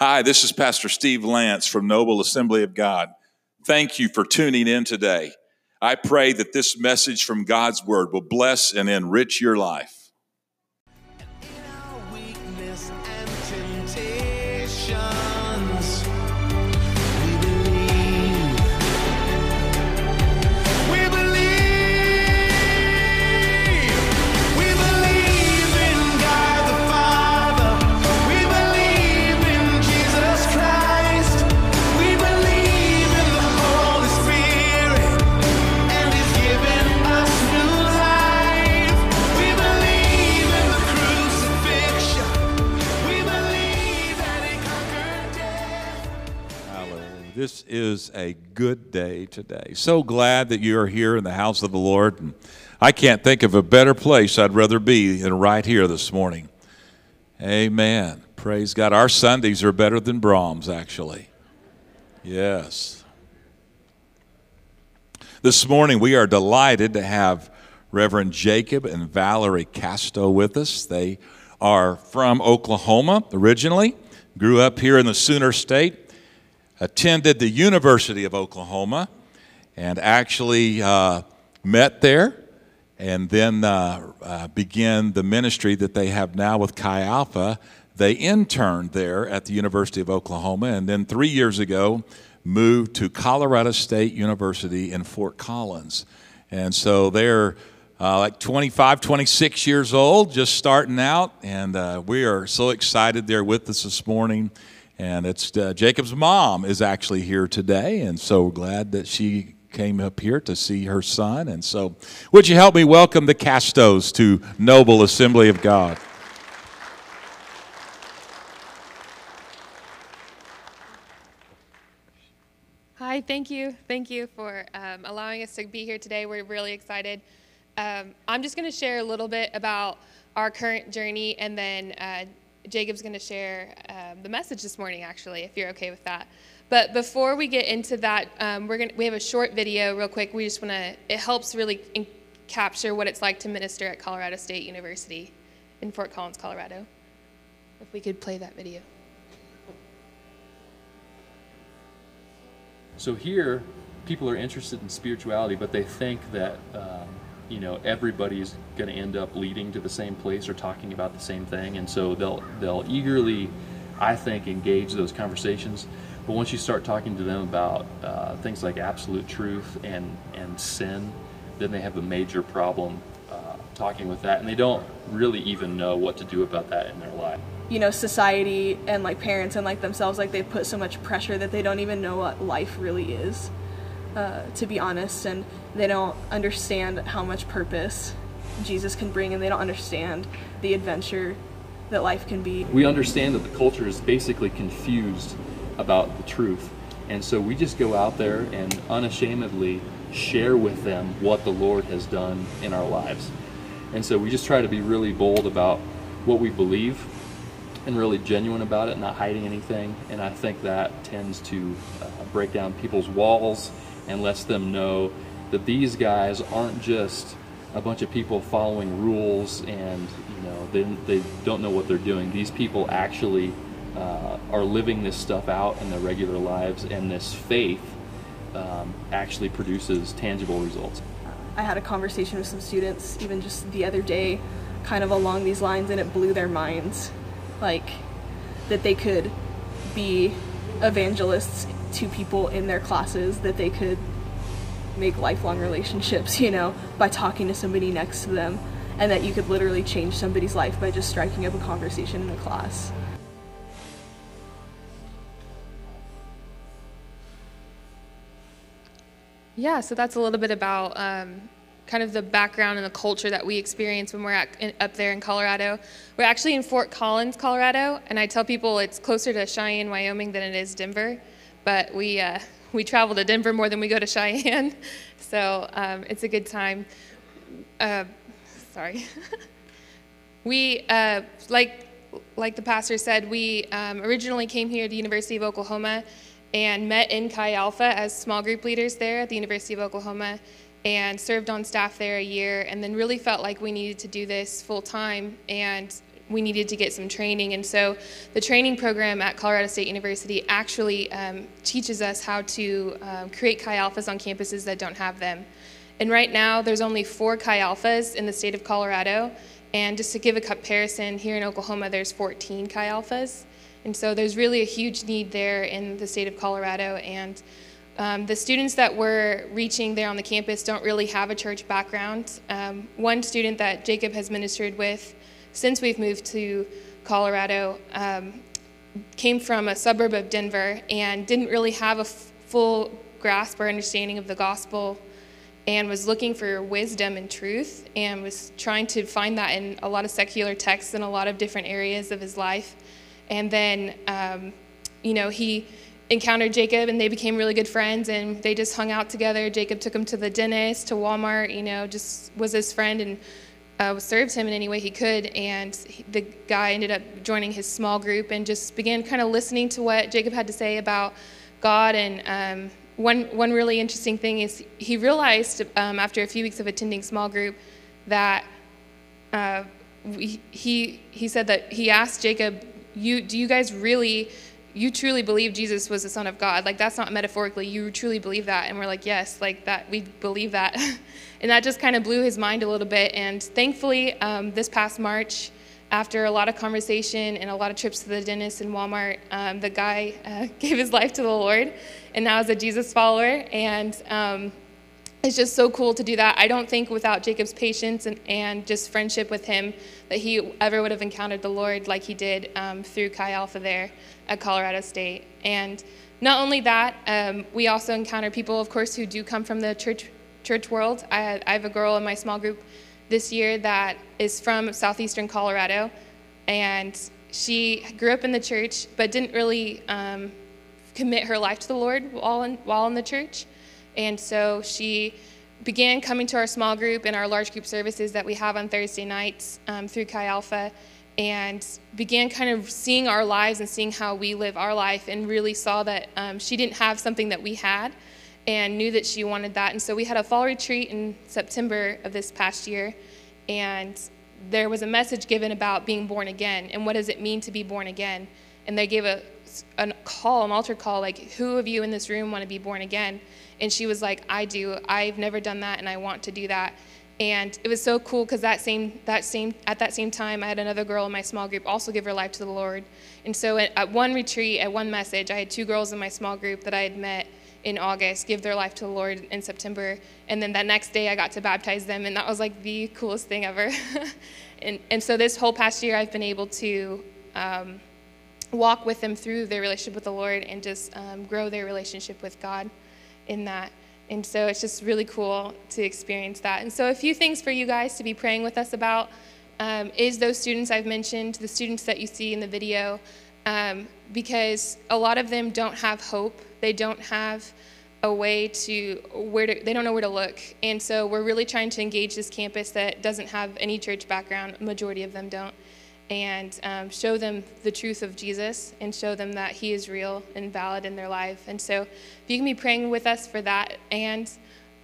Hi, this is Pastor Steve Lance from Noble Assembly of God. Thank you for tuning in today. I pray that this message from God's Word will bless and enrich your life. This is a good day today. So glad that you are here in the house of the Lord. And I can't think of a better place I'd rather be than right here this morning. Amen. Praise God. Our Sundays are better than Brahms, actually. Yes. This morning, we are delighted to have Reverend Jacob and Valerie Casto with us. They are from Oklahoma originally, grew up here in the Sooner State attended the University of Oklahoma and actually uh, met there and then uh, uh, began the ministry that they have now with Chi Alpha. They interned there at the University of Oklahoma and then three years ago moved to Colorado State University in Fort Collins. And so they're uh, like 25, 26 years old, just starting out, and uh, we are so excited they're with us this morning. And it's uh, Jacob's mom is actually here today, and so glad that she came up here to see her son. And so, would you help me welcome the Castos to Noble Assembly of God? Hi, thank you. Thank you for um, allowing us to be here today. We're really excited. Um, I'm just going to share a little bit about our current journey, and then uh, Jacob's going to share um, the message this morning, actually, if you're okay with that. But before we get into that, um, we're gonna, we have a short video, real quick. We just want to. It helps really in, capture what it's like to minister at Colorado State University in Fort Collins, Colorado. If we could play that video. So here, people are interested in spirituality, but they think that um, you know everybody's going to end up leading to the same place or talking about the same thing. And so they'll they'll eagerly i think engage those conversations. But once you start talking to them about uh, things like absolute truth and and sin then they have a major problem uh, talking with that. And they don't really even know what to do about that in their life. You know society and like parents and like themselves like they put so much pressure that they don't even know what life really is uh, to be honest, and they don't understand how much purpose Jesus can bring, and they don't understand the adventure that life can be. We understand that the culture is basically confused about the truth, and so we just go out there and unashamedly share with them what the Lord has done in our lives. And so we just try to be really bold about what we believe and really genuine about it, not hiding anything. And I think that tends to uh, break down people's walls and lets them know that these guys aren't just a bunch of people following rules and you know they, they don't know what they're doing. These people actually uh, are living this stuff out in their regular lives and this faith um, actually produces tangible results. I had a conversation with some students even just the other day kind of along these lines and it blew their minds like that they could be evangelists to people in their classes that they could make lifelong relationships, you know, by talking to somebody next to them, and that you could literally change somebody's life by just striking up a conversation in a class. Yeah, so that's a little bit about um, kind of the background and the culture that we experience when we're at, in, up there in Colorado. We're actually in Fort Collins, Colorado, and I tell people it's closer to Cheyenne, Wyoming than it is Denver but we, uh, we travel to Denver more than we go to Cheyenne, so um, it's a good time. Uh, sorry. we, uh, like, like the pastor said, we um, originally came here to the University of Oklahoma and met in Chi Alpha as small group leaders there at the University of Oklahoma and served on staff there a year and then really felt like we needed to do this full time and we needed to get some training. And so the training program at Colorado State University actually um, teaches us how to um, create Chi Alphas on campuses that don't have them. And right now, there's only four Chi Alphas in the state of Colorado. And just to give a comparison, here in Oklahoma, there's 14 Chi Alphas. And so there's really a huge need there in the state of Colorado. And um, the students that we're reaching there on the campus don't really have a church background. Um, one student that Jacob has ministered with since we've moved to Colorado um, came from a suburb of Denver and didn't really have a f- full grasp or understanding of the gospel and was looking for wisdom and truth and was trying to find that in a lot of secular texts in a lot of different areas of his life. And then, um, you know, he encountered Jacob and they became really good friends and they just hung out together. Jacob took him to the dentist, to Walmart, you know, just was his friend and uh, served him in any way he could. And he, the guy ended up joining his small group and just began kind of listening to what Jacob had to say about God. And um, one, one really interesting thing is he realized um, after a few weeks of attending small group that uh, we, he, he said that he asked Jacob, you, do you guys really you truly believe Jesus was the Son of God. Like, that's not metaphorically. You truly believe that. And we're like, yes, like that, we believe that. and that just kind of blew his mind a little bit. And thankfully, um, this past March, after a lot of conversation and a lot of trips to the dentist and Walmart, um, the guy uh, gave his life to the Lord and now is a Jesus follower. And um, it's just so cool to do that. I don't think without Jacob's patience and, and just friendship with him that he ever would have encountered the Lord like he did um, through Chi Alpha there at Colorado State. And not only that, um, we also encounter people, of course, who do come from the church church world. I, I have a girl in my small group this year that is from southeastern Colorado, and she grew up in the church but didn't really um, commit her life to the Lord while in, while in the church. And so she began coming to our small group and our large group services that we have on Thursday nights um, through Chi Alpha and began kind of seeing our lives and seeing how we live our life and really saw that um, she didn't have something that we had and knew that she wanted that. And so we had a fall retreat in September of this past year and there was a message given about being born again and what does it mean to be born again. And they gave a, a call, an altar call, like, who of you in this room want to be born again? And she was like, I do. I've never done that and I want to do that. And it was so cool because that same, that same, at that same time, I had another girl in my small group also give her life to the Lord. And so at, at one retreat, at one message, I had two girls in my small group that I had met in August give their life to the Lord in September. And then that next day, I got to baptize them, and that was like the coolest thing ever. and, and so this whole past year, I've been able to um, walk with them through their relationship with the Lord and just um, grow their relationship with God in that. And so it's just really cool to experience that. And so, a few things for you guys to be praying with us about um, is those students I've mentioned, the students that you see in the video, um, because a lot of them don't have hope. They don't have a way to where to, they don't know where to look. And so, we're really trying to engage this campus that doesn't have any church background, majority of them don't and um, show them the truth of Jesus and show them that He is real and valid in their life. And so, if you can be praying with us for that, and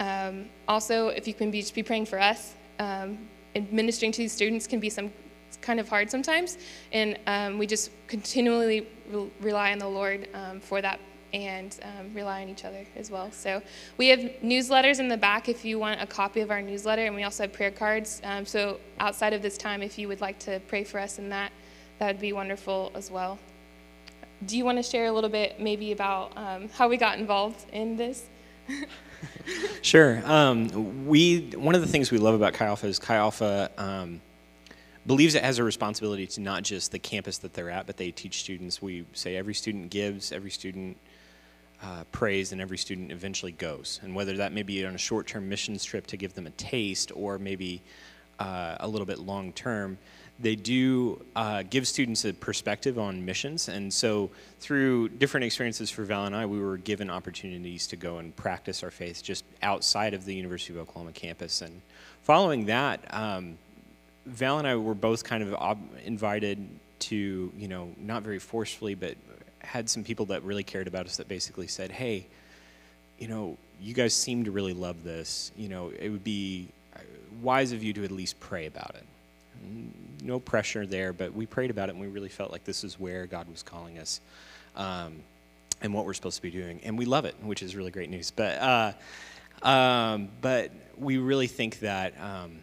um, also if you can be be praying for us, um, administering to these students can be some kind of hard sometimes, and um, we just continually re- rely on the Lord um, for that and um, rely on each other as well. So we have newsletters in the back if you want a copy of our newsletter, and we also have prayer cards. Um, so outside of this time, if you would like to pray for us in that, that would be wonderful as well. Do you want to share a little bit maybe about um, how we got involved in this? sure. Um, we one of the things we love about Chi Alpha is Chi Alpha um, believes it has a responsibility to not just the campus that they're at, but they teach students. We say every student gives, every student uh, praise, and every student eventually goes. And whether that may be on a short term missions trip to give them a taste or maybe uh, a little bit long term, they do uh, give students a perspective on missions. And so, through different experiences for Val and I, we were given opportunities to go and practice our faith just outside of the University of Oklahoma campus. And following that, um, Val and I were both kind of invited to, you know, not very forcefully, but had some people that really cared about us that basically said, hey, you know, you guys seem to really love this. You know, it would be uh, wise of you to at least pray about it. No pressure there, but we prayed about it and we really felt like this is where God was calling us. Um, and what we're supposed to be doing, and we love it, which is really great news. But uh, um, but we really think that um,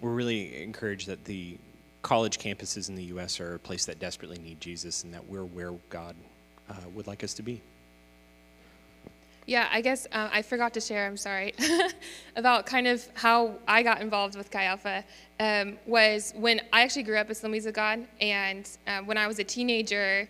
we're really encouraged that the college campuses in the U.S. are a place that desperately need Jesus, and that we're where God uh, would like us to be. Yeah, I guess uh, I forgot to share, I'm sorry, about kind of how I got involved with Chi Alpha. Um, was when I actually grew up as Assemblies of God, and uh, when I was a teenager,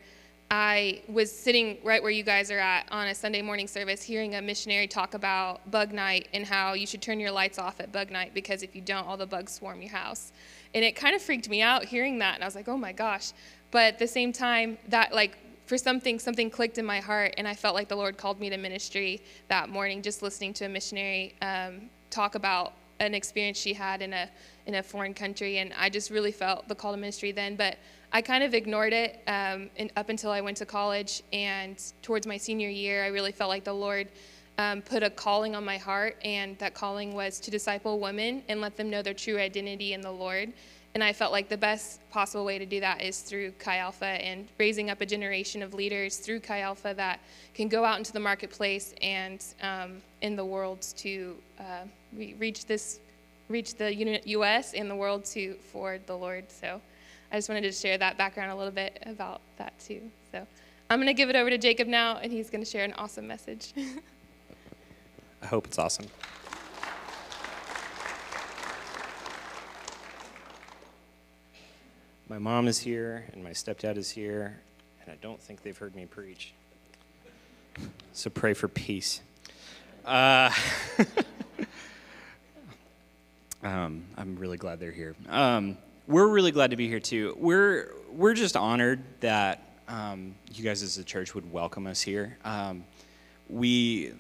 I was sitting right where you guys are at on a Sunday morning service, hearing a missionary talk about bug night and how you should turn your lights off at bug night because if you don't, all the bugs swarm your house. And it kind of freaked me out hearing that, and I was like, oh my gosh. But at the same time, that like for something, something clicked in my heart, and I felt like the Lord called me to ministry that morning, just listening to a missionary um, talk about an experience she had in a in a foreign country, and I just really felt the call to ministry then. But I kind of ignored it um, up until I went to college, and towards my senior year, I really felt like the Lord um, put a calling on my heart, and that calling was to disciple women and let them know their true identity in the Lord. And I felt like the best possible way to do that is through Chi Alpha and raising up a generation of leaders through Chi Alpha that can go out into the marketplace and um, in the world to uh, reach this, reach the U.S. and the world to for the Lord. So I just wanted to share that background a little bit about that too. So I'm going to give it over to Jacob now, and he's going to share an awesome message. I hope it's awesome. My mom is here, and my stepdad is here, and I don't think they've heard me preach. So pray for peace. Uh, um, I'm really glad they're here. Um, we're really glad to be here too. We're we're just honored that um, you guys as a church would welcome us here. Um, we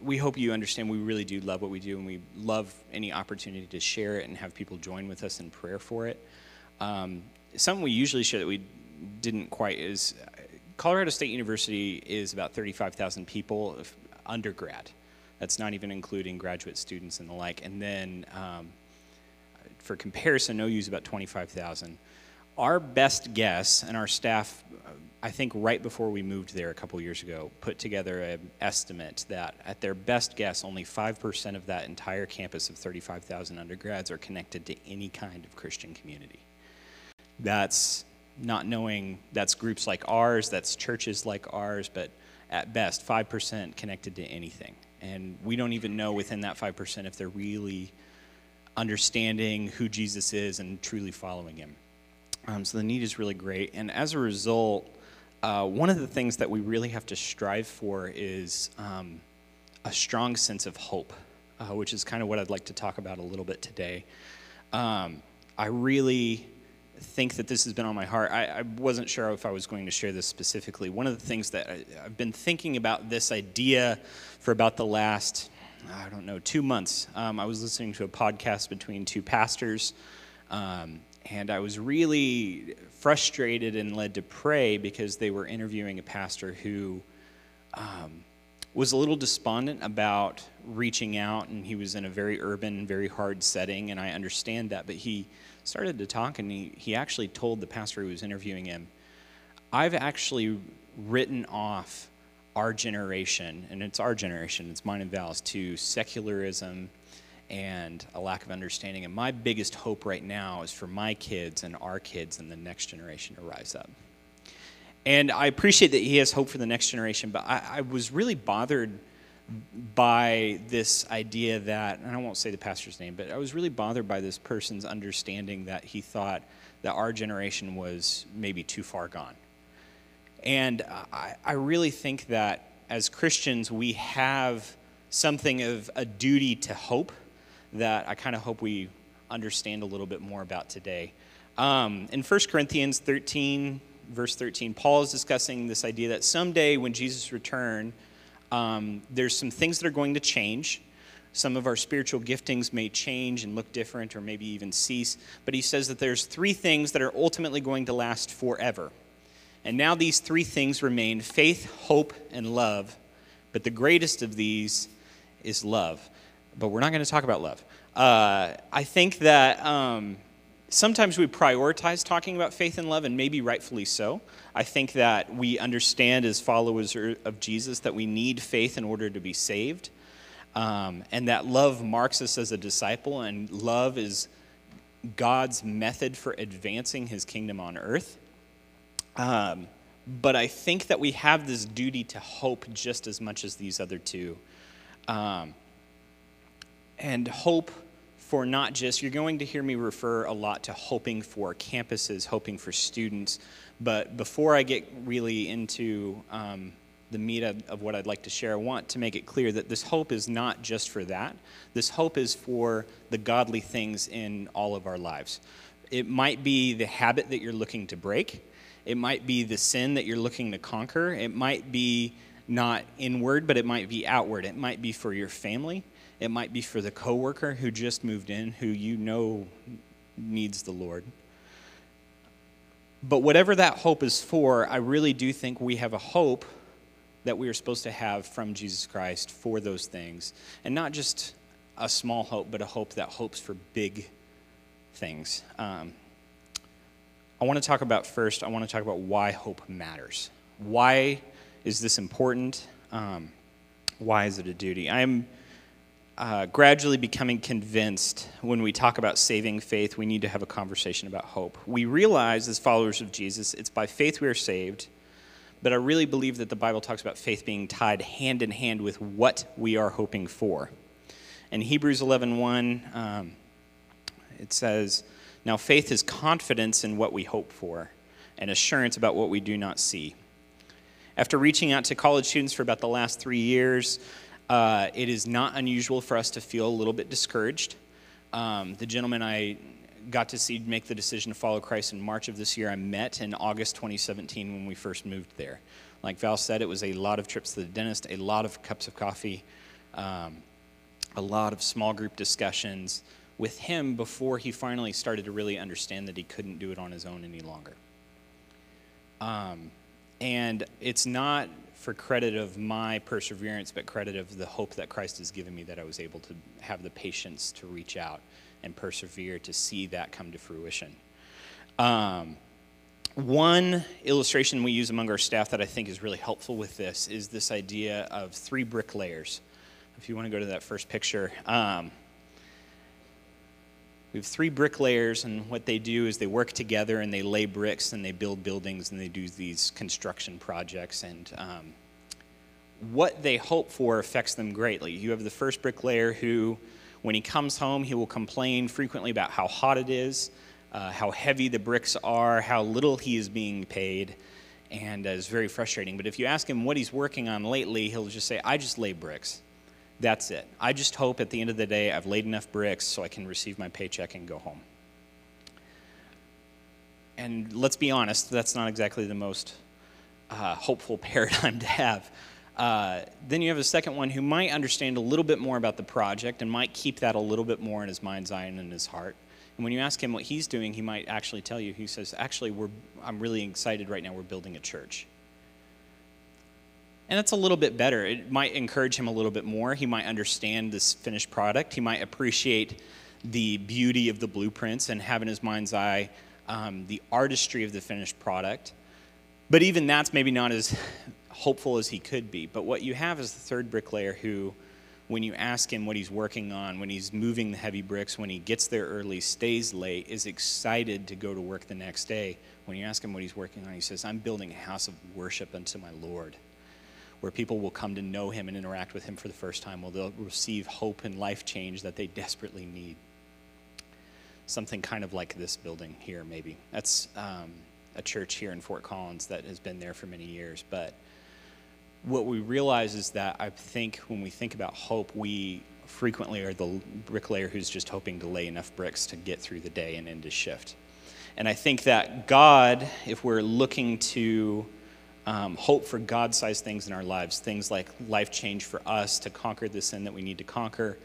we hope you understand we really do love what we do, and we love any opportunity to share it and have people join with us in prayer for it. Um, something we usually share that we didn't quite is Colorado State University is about 35,000 people undergrad. That's not even including graduate students and the like. And then um, for comparison, OU is about 25,000. Our best guess, and our staff, I think right before we moved there a couple years ago, put together an estimate that at their best guess, only 5% of that entire campus of 35,000 undergrads are connected to any kind of Christian community. That's not knowing that's groups like ours, that's churches like ours, but at best, 5% connected to anything. And we don't even know within that 5% if they're really understanding who Jesus is and truly following him. Um, so the need is really great. And as a result, uh, one of the things that we really have to strive for is um, a strong sense of hope, uh, which is kind of what I'd like to talk about a little bit today. Um, I really think that this has been on my heart. I, I, wasn't sure if I was going to share this specifically. One of the things that I, have been thinking about this idea for about the last, I don't know, two months. Um, I was listening to a podcast between two pastors, um, and I was really frustrated and led to pray because they were interviewing a pastor who um, was a little despondent about reaching out, and he was in a very urban, very hard setting, and I understand that, but he started to talk, and he, he actually told the pastor who was interviewing him, I've actually written off our generation, and it's our generation, it's mine and Val's, to secularism and a lack of understanding. And my biggest hope right now is for my kids and our kids and the next generation to rise up. And I appreciate that he has hope for the next generation, but I, I was really bothered by this idea that, and I won't say the pastor's name, but I was really bothered by this person's understanding that he thought that our generation was maybe too far gone. And I, I really think that as Christians, we have something of a duty to hope that I kind of hope we understand a little bit more about today. Um, in 1 Corinthians 13, verse 13, Paul is discussing this idea that someday when Jesus returns, um, there's some things that are going to change. Some of our spiritual giftings may change and look different or maybe even cease. But he says that there's three things that are ultimately going to last forever. And now these three things remain faith, hope, and love. But the greatest of these is love. But we're not going to talk about love. Uh, I think that um, sometimes we prioritize talking about faith and love, and maybe rightfully so. I think that we understand as followers of Jesus that we need faith in order to be saved, um, and that love marks us as a disciple, and love is God's method for advancing his kingdom on earth. Um, but I think that we have this duty to hope just as much as these other two. Um, and hope for not just, you're going to hear me refer a lot to hoping for campuses, hoping for students. But before I get really into um, the meat of, of, what I'd like to share, I want to make it clear that this hope is not just for that. This hope is for the godly things in all of our lives. It might be the habit that you're looking to break, it might be the sin that you're looking to conquer, it might be not inward, but it might be outward. It might be for your family. It might be for the coworker who just moved in, who you know needs the Lord. But whatever that hope is for, I really do think we have a hope that we are supposed to have from Jesus Christ for those things. And not just a small hope, but a hope that hopes for big things. Um, I want to talk about first, I want to talk about why hope matters. Why is this important? Um, why is it a duty? I'm uh, gradually becoming convinced when we talk about saving faith, we need to have a conversation about hope. We realize, as followers of Jesus, it's by faith we are saved, but I really believe that the Bible talks about faith being tied hand in hand with what we are hoping for. In Hebrews 11 1, um, it says, Now faith is confidence in what we hope for, and assurance about what we do not see. After reaching out to college students for about the last three years, uh, it is not unusual for us to feel a little bit discouraged. Um, the gentleman I got to see make the decision to follow Christ in March of this year, I met in August 2017 when we first moved there. Like Val said, it was a lot of trips to the dentist, a lot of cups of coffee, um, a lot of small group discussions with him before he finally started to really understand that he couldn't do it on his own any longer. Um, and it's not for credit of my perseverance, but credit of the hope that Christ has given me that I was able to have the patience to reach out and persevere to see that come to fruition. Um, one illustration we use among our staff that I think is really helpful with this is this idea of three brick layers. If you want to go to that first picture, um, we have three bricklayers, and what they do is they work together and they lay bricks and they build buildings and they do these construction projects. And um, what they hope for affects them greatly. You have the first bricklayer who, when he comes home, he will complain frequently about how hot it is, uh, how heavy the bricks are, how little he is being paid, and uh, it's very frustrating. But if you ask him what he's working on lately, he'll just say, I just lay bricks. That's it. I just hope at the end of the day I've laid enough bricks so I can receive my paycheck and go home. And let's be honest, that's not exactly the most uh, hopeful paradigm to have. Uh, then you have a second one who might understand a little bit more about the project and might keep that a little bit more in his mind's eye and in his heart. And when you ask him what he's doing, he might actually tell you, he says, Actually, we're, I'm really excited right now, we're building a church. And that's a little bit better. It might encourage him a little bit more. He might understand this finished product. He might appreciate the beauty of the blueprints and have in his mind's eye um, the artistry of the finished product. But even that's maybe not as hopeful as he could be. But what you have is the third bricklayer who, when you ask him what he's working on, when he's moving the heavy bricks, when he gets there early, stays late, is excited to go to work the next day. When you ask him what he's working on, he says, I'm building a house of worship unto my Lord where people will come to know him and interact with him for the first time, where they'll receive hope and life change that they desperately need. Something kind of like this building here, maybe. That's um, a church here in Fort Collins that has been there for many years. But what we realize is that I think when we think about hope, we frequently are the bricklayer who's just hoping to lay enough bricks to get through the day and his shift. And I think that God, if we're looking to um, hope for God sized things in our lives, things like life change for us to conquer the sin that we need to conquer,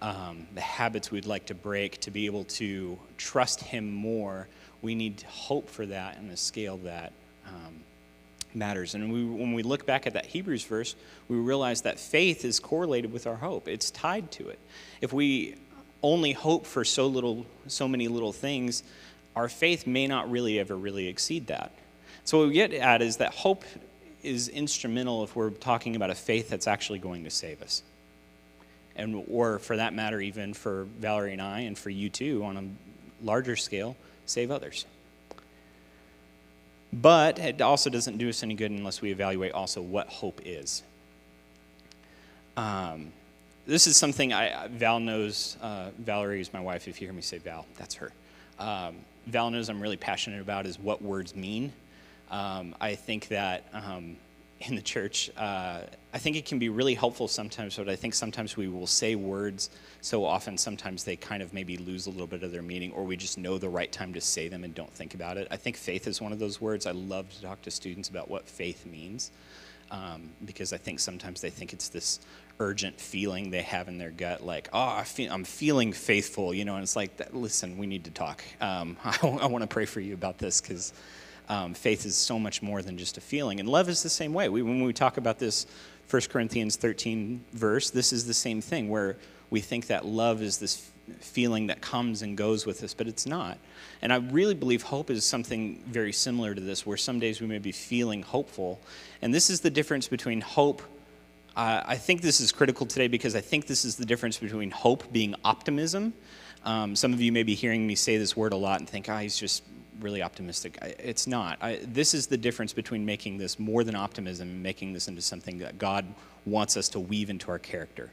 um, the habits we'd like to break, to be able to trust Him more. We need hope for that and a scale that um, matters. And we, when we look back at that Hebrews verse, we realize that faith is correlated with our hope, it's tied to it. If we only hope for so little, so many little things, our faith may not really ever really exceed that. So, what we get at is that hope is instrumental if we're talking about a faith that's actually going to save us. And, or for that matter, even for Valerie and I, and for you too, on a larger scale, save others. But it also doesn't do us any good unless we evaluate also what hope is. Um, this is something I, Val knows. Uh, Valerie is my wife. If you hear me say Val, that's her. Um, Val knows I'm really passionate about is what words mean. Um, I think that um, in the church, uh, I think it can be really helpful sometimes, but I think sometimes we will say words so often, sometimes they kind of maybe lose a little bit of their meaning, or we just know the right time to say them and don't think about it. I think faith is one of those words. I love to talk to students about what faith means um, because I think sometimes they think it's this urgent feeling they have in their gut, like, oh, I I'm feeling faithful, you know, and it's like, listen, we need to talk. Um, I, I want to pray for you about this because um, faith is so much more than just a feeling. And love is the same way. We, when we talk about this 1 Corinthians 13 verse, this is the same thing where we think that love is this feeling that comes and goes with us, but it's not. And I really believe hope is something very similar to this, where some days we may be feeling hopeful. And this is the difference between hope. Uh, I think this is critical today because I think this is the difference between hope being optimism. Um, some of you may be hearing me say this word a lot and think, oh, he's just really optimistic. It's not. I, this is the difference between making this more than optimism and making this into something that God wants us to weave into our character.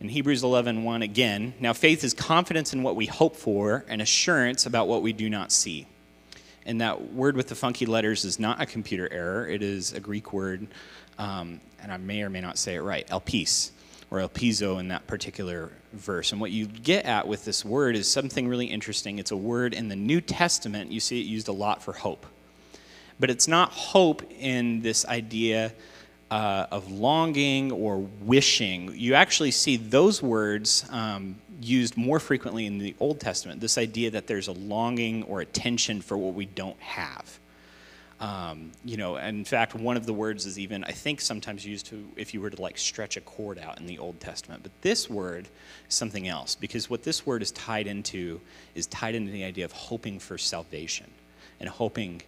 In Hebrews 11, 1 again, now faith is confidence in what we hope for and assurance about what we do not see. And that word with the funky letters is not a computer error, it is a Greek word, um, and I may or may not say it right, elpis or elpizo in that particular verse. And what you get at with this word is something really interesting. It's a word in the New Testament, you see it used a lot for hope. But it's not hope in this idea uh, of longing or wishing. You actually see those words um, used more frequently in the Old Testament, this idea that there's a longing or a tension for what we don't have. Um, you know, in fact, one of the words is even, I think, sometimes used to, if you were to like stretch a cord out in the Old Testament. But this word is something else because what this word is tied into is tied into the idea of hoping for salvation and hoping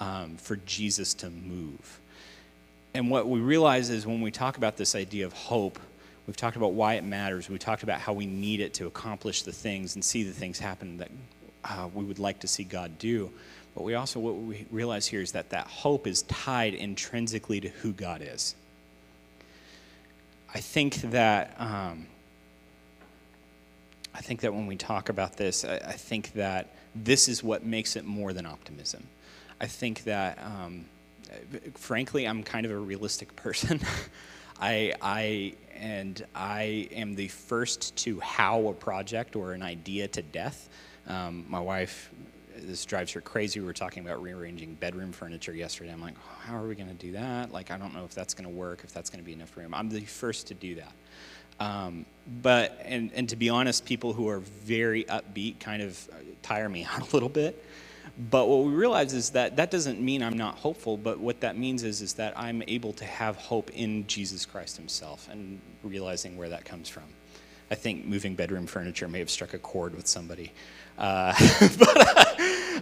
um, for Jesus to move. And what we realize is when we talk about this idea of hope, we've talked about why it matters. We talked about how we need it to accomplish the things and see the things happen that uh, we would like to see God do. But we also, what we realize here is that that hope is tied intrinsically to who God is. I think that, um, I think that when we talk about this, I, I, think that this is what makes it more than optimism. I think that, um, frankly, I'm kind of a realistic person. I, I, and I am the first to how a project or an idea to death. Um, my wife this drives her crazy. We were talking about rearranging bedroom furniture yesterday. I'm like, how are we going to do that? Like, I don't know if that's going to work, if that's going to be enough room. I'm the first to do that. Um, but, and, and to be honest, people who are very upbeat kind of tire me out a little bit. But what we realize is that that doesn't mean I'm not hopeful, but what that means is, is that I'm able to have hope in Jesus Christ himself and realizing where that comes from. I think moving bedroom furniture may have struck a chord with somebody. Uh, but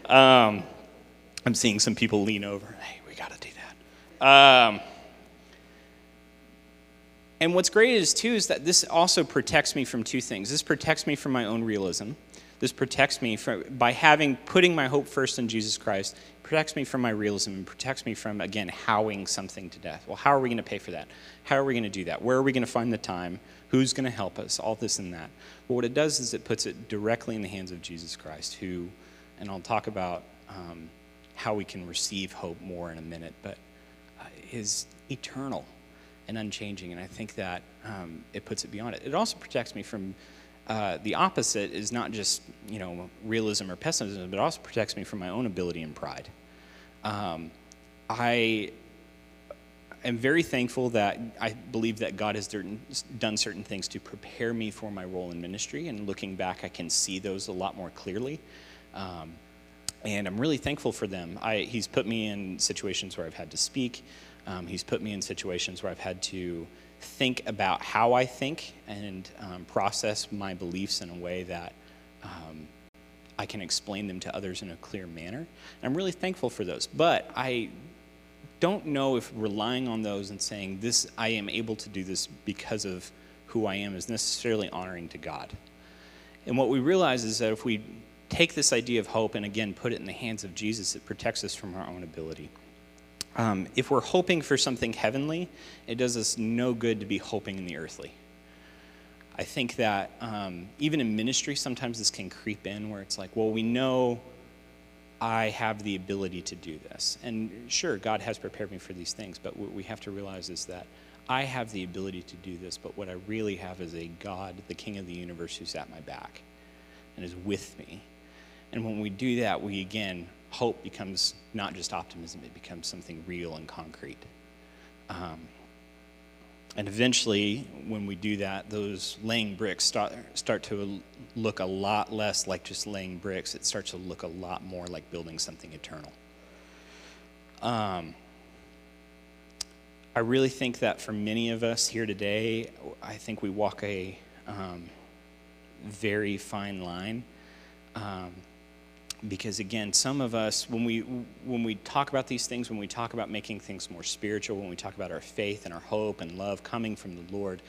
um, I'm seeing some people lean over. Hey, we got to do that. Um, and what's great is, too, is that this also protects me from two things. This protects me from my own realism. This protects me from, by having, putting my hope first in Jesus Christ, protects me from my realism and protects me from, again, howing something to death. Well, how are we going to pay for that? How are we going to do that? Where are we going to find the time? Who's going to help us? All this and that. But what it does is it puts it directly in the hands of Jesus Christ, who, and I'll talk about um, how we can receive hope more in a minute, but uh, is eternal and unchanging. And I think that um, it puts it beyond it. It also protects me from uh, the opposite is not just you know realism or pessimism, but also protects me from my own ability and pride. Um, I am very thankful that I believe that God has done certain things to prepare me for my role in ministry. And looking back, I can see those a lot more clearly. Um, and I'm really thankful for them. I, he's put me in situations where I've had to speak. Um, he's put me in situations where I've had to think about how I think and um, process my beliefs in a way that um, I can explain them to others in a clear manner. And I'm really thankful for those. But I don't know if relying on those and saying, this, I am able to do this because of who I am, is necessarily honoring to God. And what we realize is that if we take this idea of hope and again put it in the hands of Jesus, it protects us from our own ability. Um, if we're hoping for something heavenly, it does us no good to be hoping in the earthly. I think that um, even in ministry, sometimes this can creep in where it's like, well, we know I have the ability to do this. And sure, God has prepared me for these things, but what we have to realize is that I have the ability to do this, but what I really have is a God, the King of the universe, who's at my back and is with me. And when we do that, we again, hope becomes not just optimism, it becomes something real and concrete. Um, and eventually, when we do that, those laying bricks start, start to look a lot less like just laying bricks. It starts to look a lot more like building something eternal. Um, I really think that for many of us here today, I think we walk a um, very fine line. Um, because again some of us when we when we talk about these things when we talk about making things more spiritual when we talk about our faith and our hope and love coming from the lord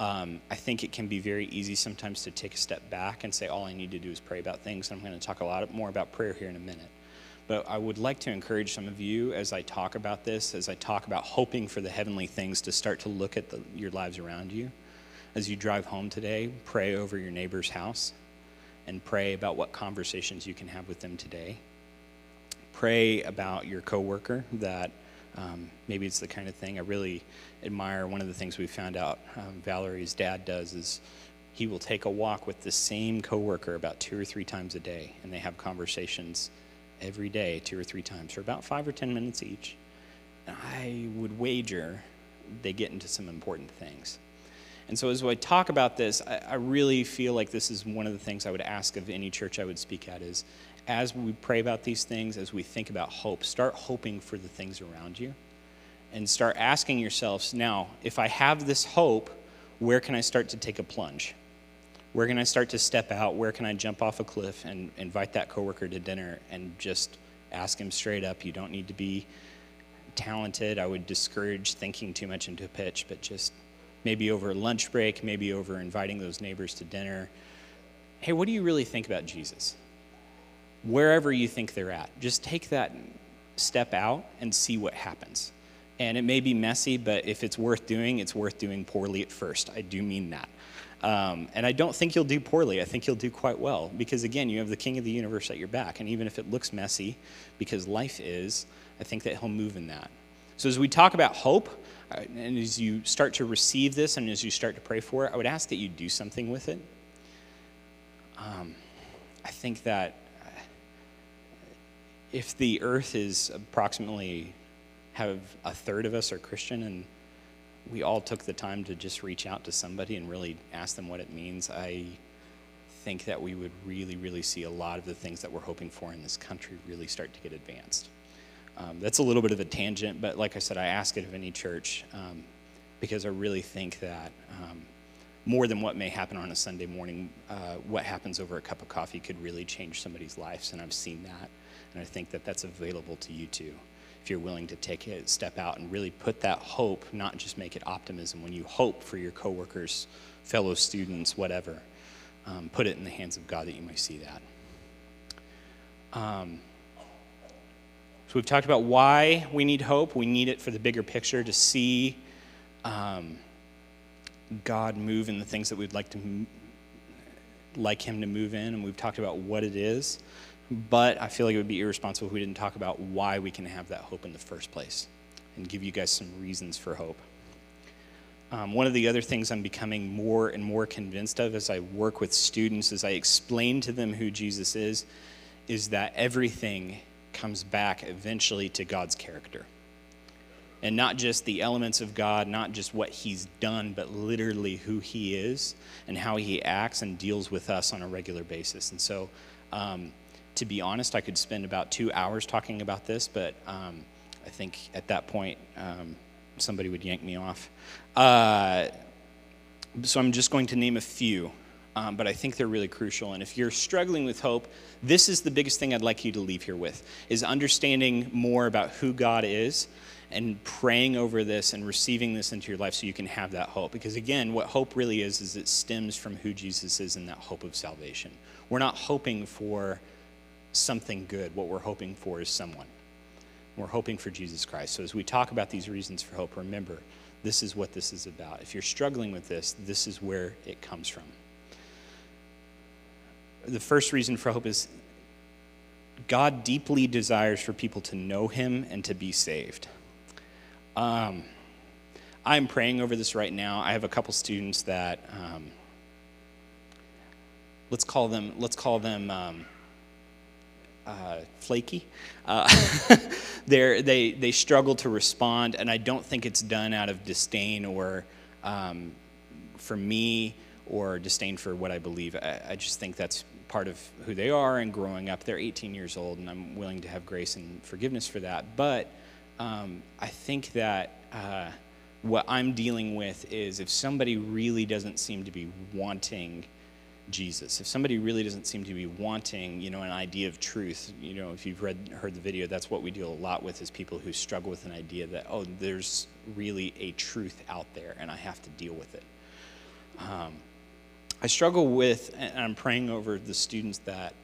um, i think it can be very easy sometimes to take a step back and say all i need to do is pray about things and i'm going to talk a lot more about prayer here in a minute. But i would like to encourage some of you as i talk about this as i talk about hoping for the heavenly things to start to look at the, your lives around you. As you drive home today pray over your neighbor's house and pray about what conversations you can have with them today. Pray about your coworker that um, maybe it's the kind of thing I really admire. One of the things we found out um, Valerie's dad does is he will take a walk with the same coworker about two or three times a day, and they have conversations every day, two or three times, for about five or ten minutes each. And I would wager they get into some important things. And so, as I talk about this, I, I, really feel like this is one of the things I would ask of any church I would speak at is as we pray about these things, as we think about hope, start hoping for the things around you and start asking yourselves now, if I have this hope, where can I start to take a plunge? Where can I start to step out? Where can I jump off a cliff and invite that coworker to dinner and just ask him straight up? You don't need to be talented. I would discourage thinking too much into a pitch, but just maybe over lunch break, maybe over inviting those neighbors to dinner. Hey, what do you really think about Jesus? Wherever you think they're at, just take that step out and see what happens. And it may be messy, but if it's worth doing, it's worth doing poorly at first. I do mean that. Um, and I don't think you'll do poorly. I think you'll do quite well because, again, you have the king of the universe at your back. And even if it looks messy, because life is, I think that he'll move in that. So, as we talk about hope, uh, and as you start to receive this and as you start to pray for it, I would ask that you do something with it. Um, I think that uh, if the earth is approximately have a third of us are Christian and we all took the time to just reach out to somebody and really ask them what it means, I think that we would really, really see a lot of the things that we're hoping for in this country really start to get advanced. Um, that's a little bit of a tangent, but like I said, I ask it of any church um, because I really think that um, more than what may happen on a Sunday morning, uh, what happens over a cup of coffee could really change somebody's lives, and I've seen that, and I think that that's available to you too. If you're willing to take a step out and really put that hope, not just make it optimism, when you hope for your coworkers, fellow students, whatever, um, put it in the hands of God that you may see that. So we've talked about why we need hope. We need it for the bigger picture to see um, God move in the things that we'd like to like Him to move in, and we've talked about what it is. But I feel like it would be irresponsible if we didn't talk about why we can have that hope in the first place, and give you guys some reasons for hope. Um, one of the other things I'm becoming more and more convinced of as I work with students, as I explain to them who Jesus is, is that everything comes back eventually to God's character. And not just the elements of God, not just what He's done, but literally who He is and how He acts and deals with us on a regular basis. And so, um, to be honest, I could spend about two hours talking about this, but um, I think at that point, um, somebody would yank me off. Uh, so I'm just going to name a few. Um, but I think they're really crucial. And if you're struggling with hope, this is the biggest thing I'd like you to leave here with: is understanding more about who God is and praying over this and receiving this into your life so you can have that hope. Because again, what hope really is, is it stems from who Jesus is and that hope of salvation. We're not hoping for something good. What we're hoping for is someone. We're hoping for Jesus Christ. So as we talk about these reasons for hope, remember, this is what this is about. If you're struggling with this, this is where it comes from. The first reason for hope is God deeply desires for people to know him and to be saved. Um, I'm praying over this right now. I have a couple students that um, let's call them let's call them um, uh, flaky. Uh, they they they struggle to respond, and I don't think it's done out of disdain or um, for me or disdain for what I believe. I, I, just think that's part of who they are and growing up. They're 18 years old, and I'm willing to have grace and forgiveness for that. But um, I think that uh, what I'm dealing with is if somebody really doesn't seem to be wanting Jesus, if somebody really doesn't seem to be wanting, you know, an idea of truth, you know, if you've read heard the video, that's what we deal a lot with is people who struggle with an idea that oh, there's really a truth out there, and I have to deal with it. Um, I struggle with, and I'm praying over the students that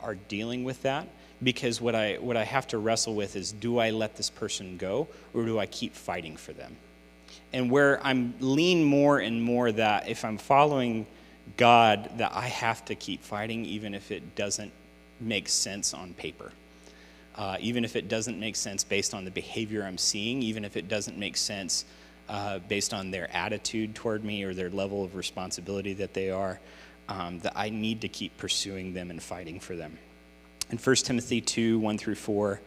are dealing with that because what I, what I have to wrestle with is do I let this person go or do I keep fighting for them? And where I'm lean more and more that if I'm following God, that I have to keep fighting even if it doesn't make sense on paper. Uh, even if it doesn't make sense based on the behavior I'm seeing, even if it doesn't make sense uh, based on their attitude toward me or their level of responsibility that they are, um, that I need to keep pursuing them and fighting for them. In 1 Timothy 2 1 through 4,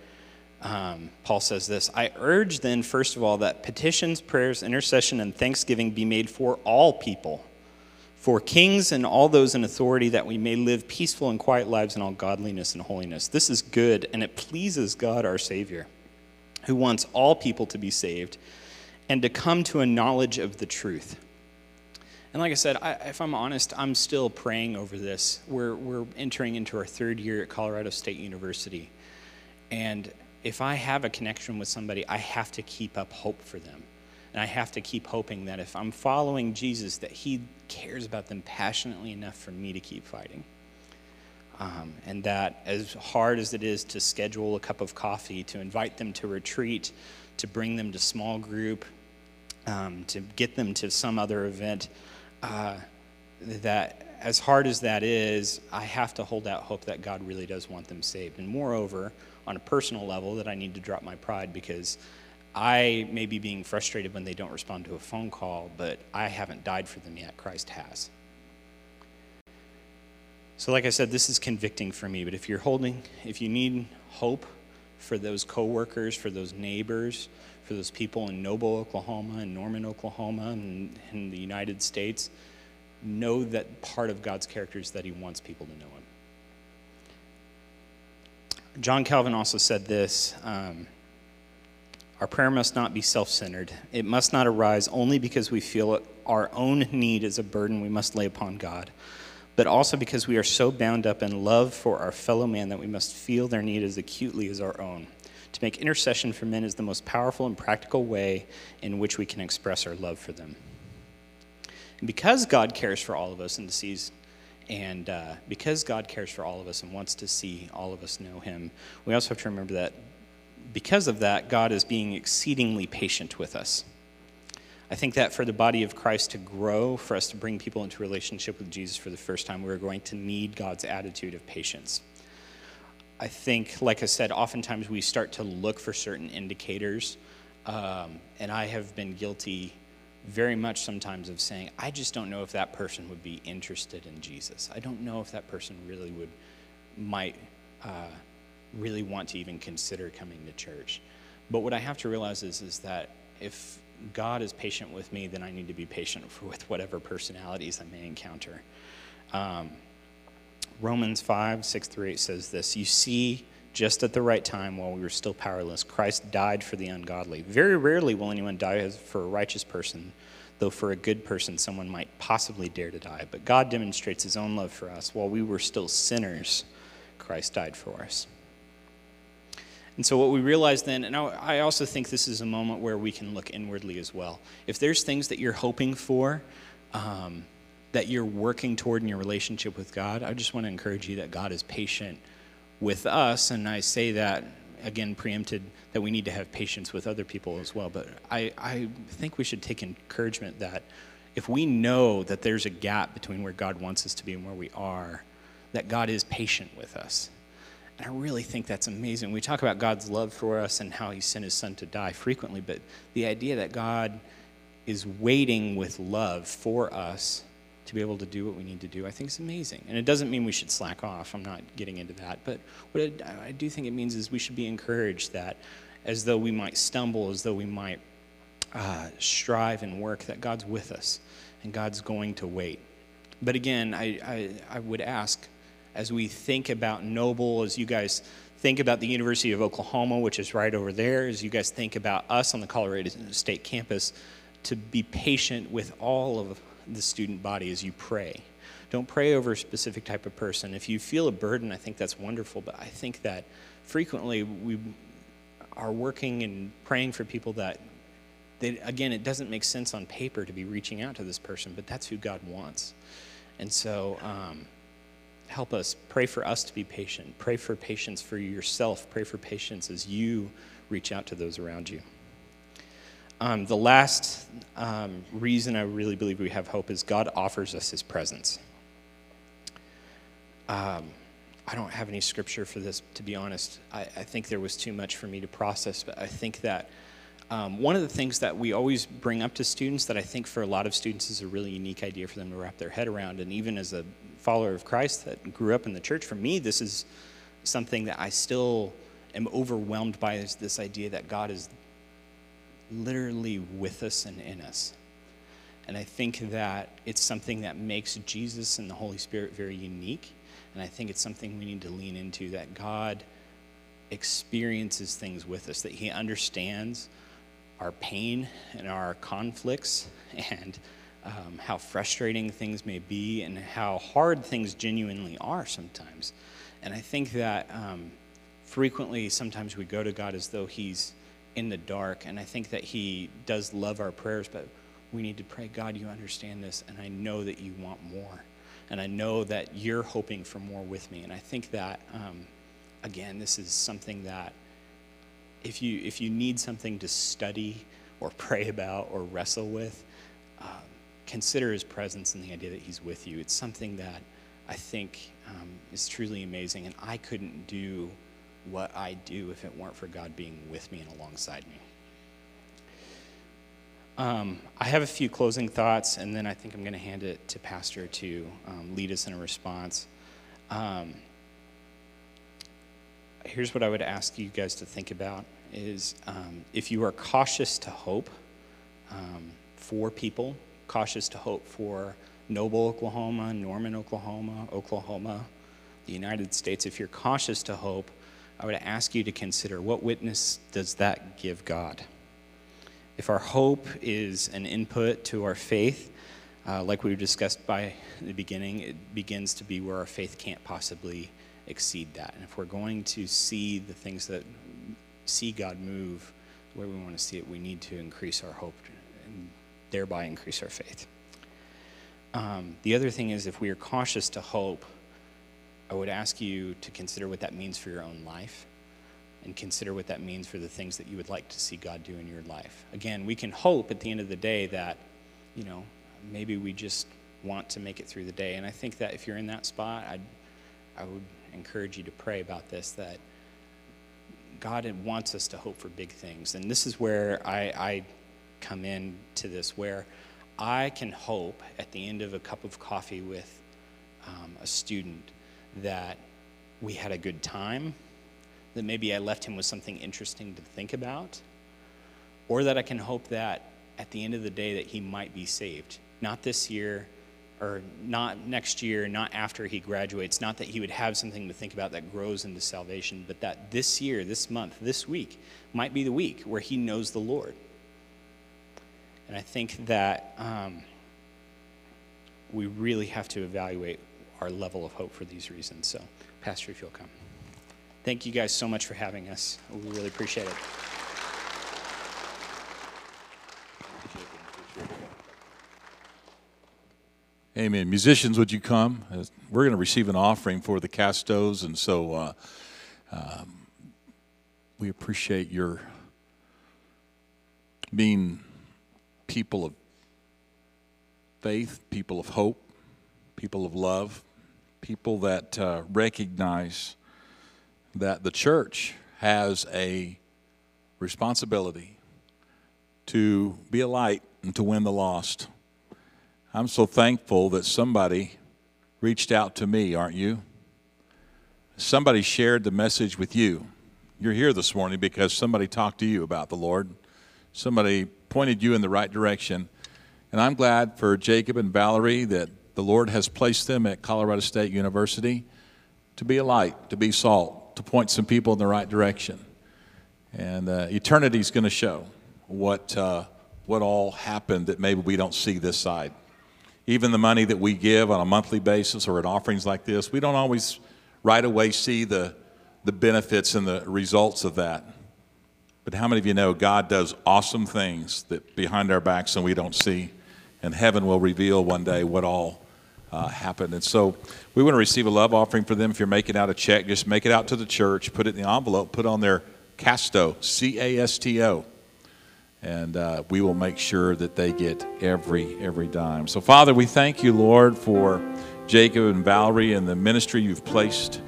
um, Paul says this I urge then, first of all, that petitions, prayers, intercession, and thanksgiving be made for all people, for kings and all those in authority, that we may live peaceful and quiet lives in all godliness and holiness. This is good, and it pleases God our Savior, who wants all people to be saved and to come to a knowledge of the truth. And like I said, I, if I'm honest, I'm still praying over this. We're, we're entering into our third year at Colorado State University. And if I have a connection with somebody, I have to keep up hope for them. And I have to keep hoping that if I'm following Jesus, that He cares about them passionately enough for me to keep fighting. Um, and that as hard as it is to schedule a cup of coffee, to invite them to retreat, to bring them to small group, um, to get them to some other event, uh, that as hard as that is, I have to hold out hope that God really does want them saved. And moreover, on a personal level, that I need to drop my pride because I may be being frustrated when they don't respond to a phone call, but I haven't died for them yet. Christ has. So, like I said, this is convicting for me. But if you're holding, if you need hope for those coworkers, for those neighbors, for those people in Noble, Oklahoma, and Norman, Oklahoma, and in the United States, know that part of God's character is that He wants people to know Him. John Calvin also said this um, Our prayer must not be self centered. It must not arise only because we feel our own need is a burden we must lay upon God, but also because we are so bound up in love for our fellow man that we must feel their need as acutely as our own. To make intercession for men is the most powerful and practical way in which we can express our love for them. And because God cares for all of us and sees, and uh, because God cares for all of us and wants to see all of us know Him, we also have to remember that because of that, God is being exceedingly patient with us. I think that for the body of Christ to grow, for us to bring people into relationship with Jesus for the first time, we're going to need God's attitude of patience. I think, like I said, oftentimes we start to look for certain indicators. Um, and I have been guilty very much sometimes of saying, I just don't know if that person would be interested in Jesus. I don't know if that person really would, might uh, really want to even consider coming to church. But what I have to realize is, is that if God is patient with me, then I need to be patient with whatever personalities I may encounter. Um, Romans 5, 6 through 8 says this You see, just at the right time, while we were still powerless, Christ died for the ungodly. Very rarely will anyone die for a righteous person, though for a good person someone might possibly dare to die. But God demonstrates his own love for us. While we were still sinners, Christ died for us. And so, what we realize then, and I also think this is a moment where we can look inwardly as well. If there's things that you're hoping for, um, that you're working toward in your relationship with God, I just want to encourage you that God is patient with us. And I say that, again, preempted that we need to have patience with other people as well. But I, I think we should take encouragement that if we know that there's a gap between where God wants us to be and where we are, that God is patient with us. And I really think that's amazing. We talk about God's love for us and how he sent his son to die frequently, but the idea that God is waiting with love for us to be able to do what we need to do, I think is amazing. And it doesn't mean we should slack off. I'm not getting into that. But what it, I do think it means is we should be encouraged that as though we might stumble, as though we might uh, strive and work, that God's with us and God's going to wait. But again, I, I, I would ask, as we think about Noble, as you guys think about the University of Oklahoma, which is right over there, as you guys think about us on the Colorado State campus, to be patient with all of the student body as you pray. Don't pray over a specific type of person. If you feel a burden, I think that's wonderful, but I think that frequently we are working and praying for people that, they, again, it doesn't make sense on paper to be reaching out to this person, but that's who God wants. And so, um, help us. Pray for us to be patient. Pray for patience for yourself. Pray for patience as you reach out to those around you. Um, the last um, reason I really believe we have hope is God offers us his presence. Um, I don't have any scripture for this, to be honest. I, I, think there was too much for me to process, but I think that um, one of the things that we always bring up to students that I think for a lot of students is a really unique idea for them to wrap their head around, and even as a follower of Christ that grew up in the church, for me, this is something that I still am overwhelmed by is this idea that God is literally with us and in us. And I think that it's something that makes Jesus and the Holy Spirit very unique. And I think it's something we need to lean into that God experiences things with us, that He understands our pain and our conflicts and um, how frustrating things may be and how hard things genuinely are sometimes. And I think that um, frequently, sometimes we go to God as though He's in the dark. And I think that He does love our prayers, but we need to pray, God, you understand this, and I know that you want more. And I know that you're hoping for more with me. And I think that, um, again, this is something that if you, if you need something to study or pray about or wrestle with, um, consider his presence and the idea that he's with you. It's something that I think um, is truly amazing. And I couldn't do what I do if it weren't for God being with me and alongside me. Um, I have a few closing thoughts, and then I think I'm going to hand it to Pastor to um, lead us in a response. Um, here's what I would ask you guys to think about: is um, if you are cautious to hope um, for people, cautious to hope for Noble, Oklahoma, Norman, Oklahoma, Oklahoma, the United States. If you're cautious to hope, I would ask you to consider what witness does that give God? If our hope is an input to our faith, uh, like we discussed by the beginning, it begins to be where our faith can't possibly exceed that. And if we're going to see the things that see God move the way we want to see it, we need to increase our hope and thereby increase our faith. Um, the other thing is if we are cautious to hope, I would ask you to consider what that means for your own life and consider what that means for the things that you would like to see God do in your life. Again, we can hope at the end of the day that, you know, maybe we just want to make it through the day. And I think that if you're in that spot, I'd, I would encourage you to pray about this that God wants us to hope for big things. And this is where I, I come in to this, where I can hope at the end of a cup of coffee with um, a student that we had a good time, that maybe I left him with something interesting to think about, or that I can hope that at the end of the day that he might be saved. Not this year, or not next year, not after he graduates, not that he would have something to think about that grows into salvation, but that this year, this month, this week might be the week where he knows the Lord. And I think that um, we really have to evaluate our level of hope for these reasons. So, Pastor, if you'll come. Thank you guys so much for having us. We really appreciate it. Amen. Musicians, would you come? We're going to receive an offering for the Castos, and so uh, um, we appreciate your being people of faith, people of hope, people of love, people that uh, recognize that the church has a responsibility to be a light and to win the lost. I'm so thankful that somebody reached out to me, aren't you? Somebody shared the message with you. You're here this morning because somebody talked to you about the Lord. Somebody pointed you in the right direction. And I'm glad for Jacob and Valerie that the Lord has placed them at Colorado State University to be a light, to be salt, to point some people in the right direction. And uh, eternity is going to show what, uh, what all happened that maybe we don't see this side even the money that we give on a monthly basis or at offerings like this, we don't always right away see the, the benefits and the results of that. But how many of you know God does awesome things that behind our backs and we don't see? And heaven will reveal one day what all uh, happened. And so we want to receive a love offering for them. If you're making out a check, just make it out to the church, put it in the envelope, put on their Casto, C A S T O and uh, we will make sure that they get every every dime. So, Father, we thank you, Lord, for Jacob and Valerie and the ministry you've placed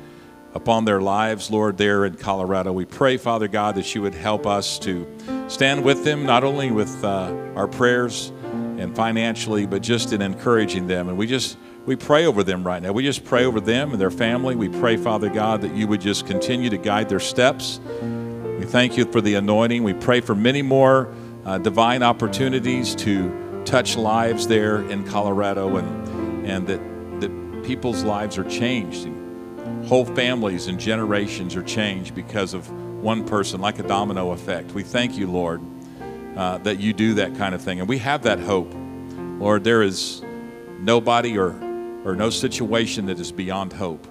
upon their lives, Lord, there in Colorado. We pray, Father God, that you would help us to stand with them, not only with uh, our prayers and financially, but just in encouraging them. And we just we pray over them right now. We just pray over them and their family. We pray, Father God, that you would just continue to guide their steps. We thank you for the anointing. We pray for many more uh, divine opportunities to touch lives there in Colorado and, and that, that people's lives are changed. Whole families and generations are changed because of one person, like a domino effect. We thank you, Lord, uh, that you do that kind of thing. And we have that hope. Lord, there is nobody or, or no situation that is beyond hope.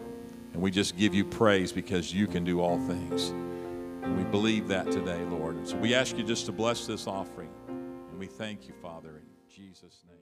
And we just give you praise because you can do all things. And we believe that today, Lord. And so we ask you just to bless this offering. And we thank you, Father, in Jesus' name.